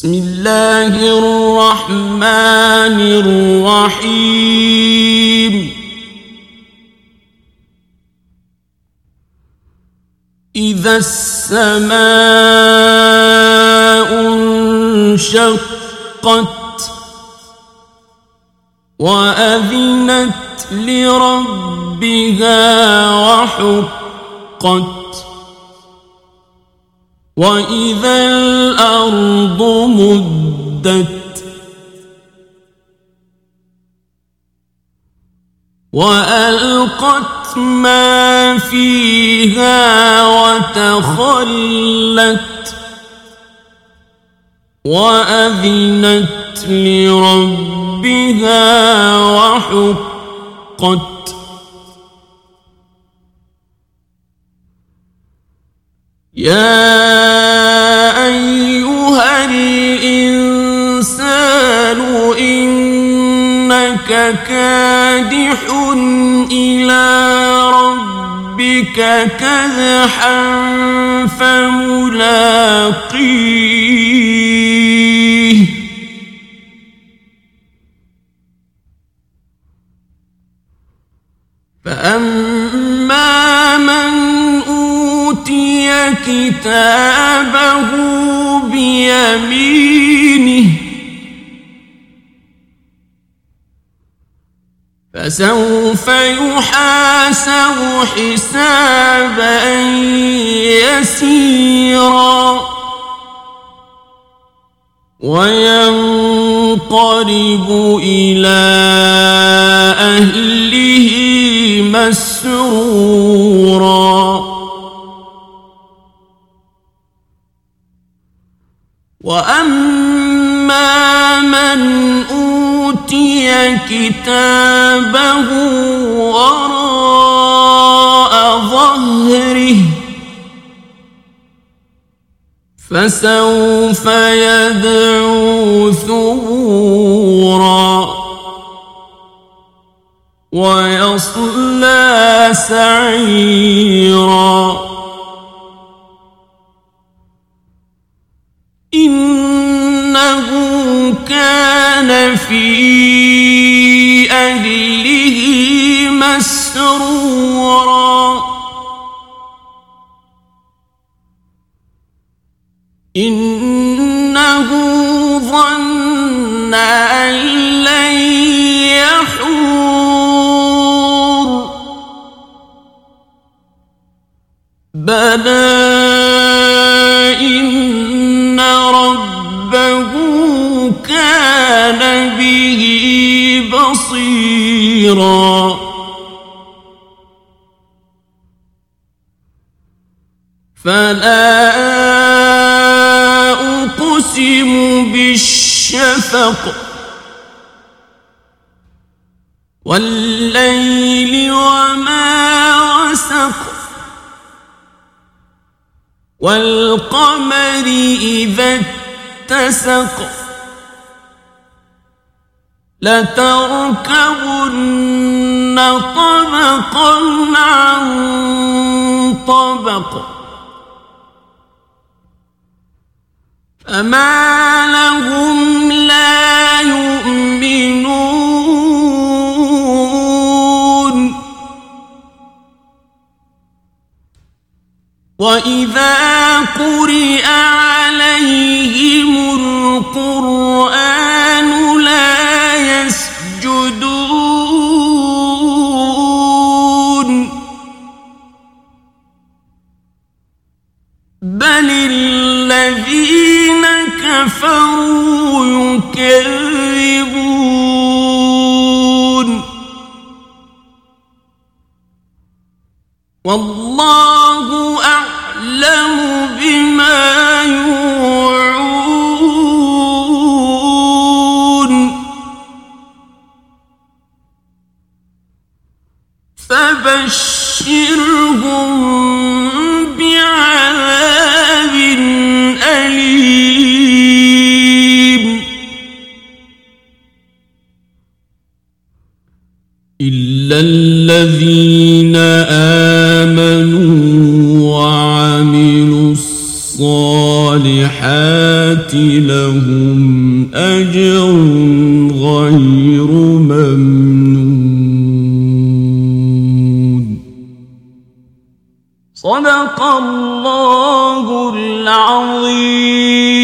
بسم الله الرحمن الرحيم. إذا السماء انشقت وأذنت لربها وحقت وإذا الأرض مدت وألقت ما فيها وتخلت وأذنت لربها وحقت يا الإنسان إنك كادح إلى ربك كدحا فملاقيه. فأما كتابه بيمينه. فسوف يحاسب حسابا يسيرا. وينقلب إلى وأما من أوتي كتابه وراء ظهره فسوف يدعو ثبورا ويصلى سعيرا إنه كان في أهله مسرورا. إنه ظن أن لن يحور. بلى ربه كان به بصيرا. فلا أقسم بالشفق والليل وما وسق والقمر إذا اتسق لتركبن طبقا عن طبق. فما لهم لا يؤمنون. وإذا قرئ عليهم بل الذين كفروا يكذبون والله إلا الذين آمنوا وعملوا الصالحات لهم أجر غير ممنون. صدق الله العظيم.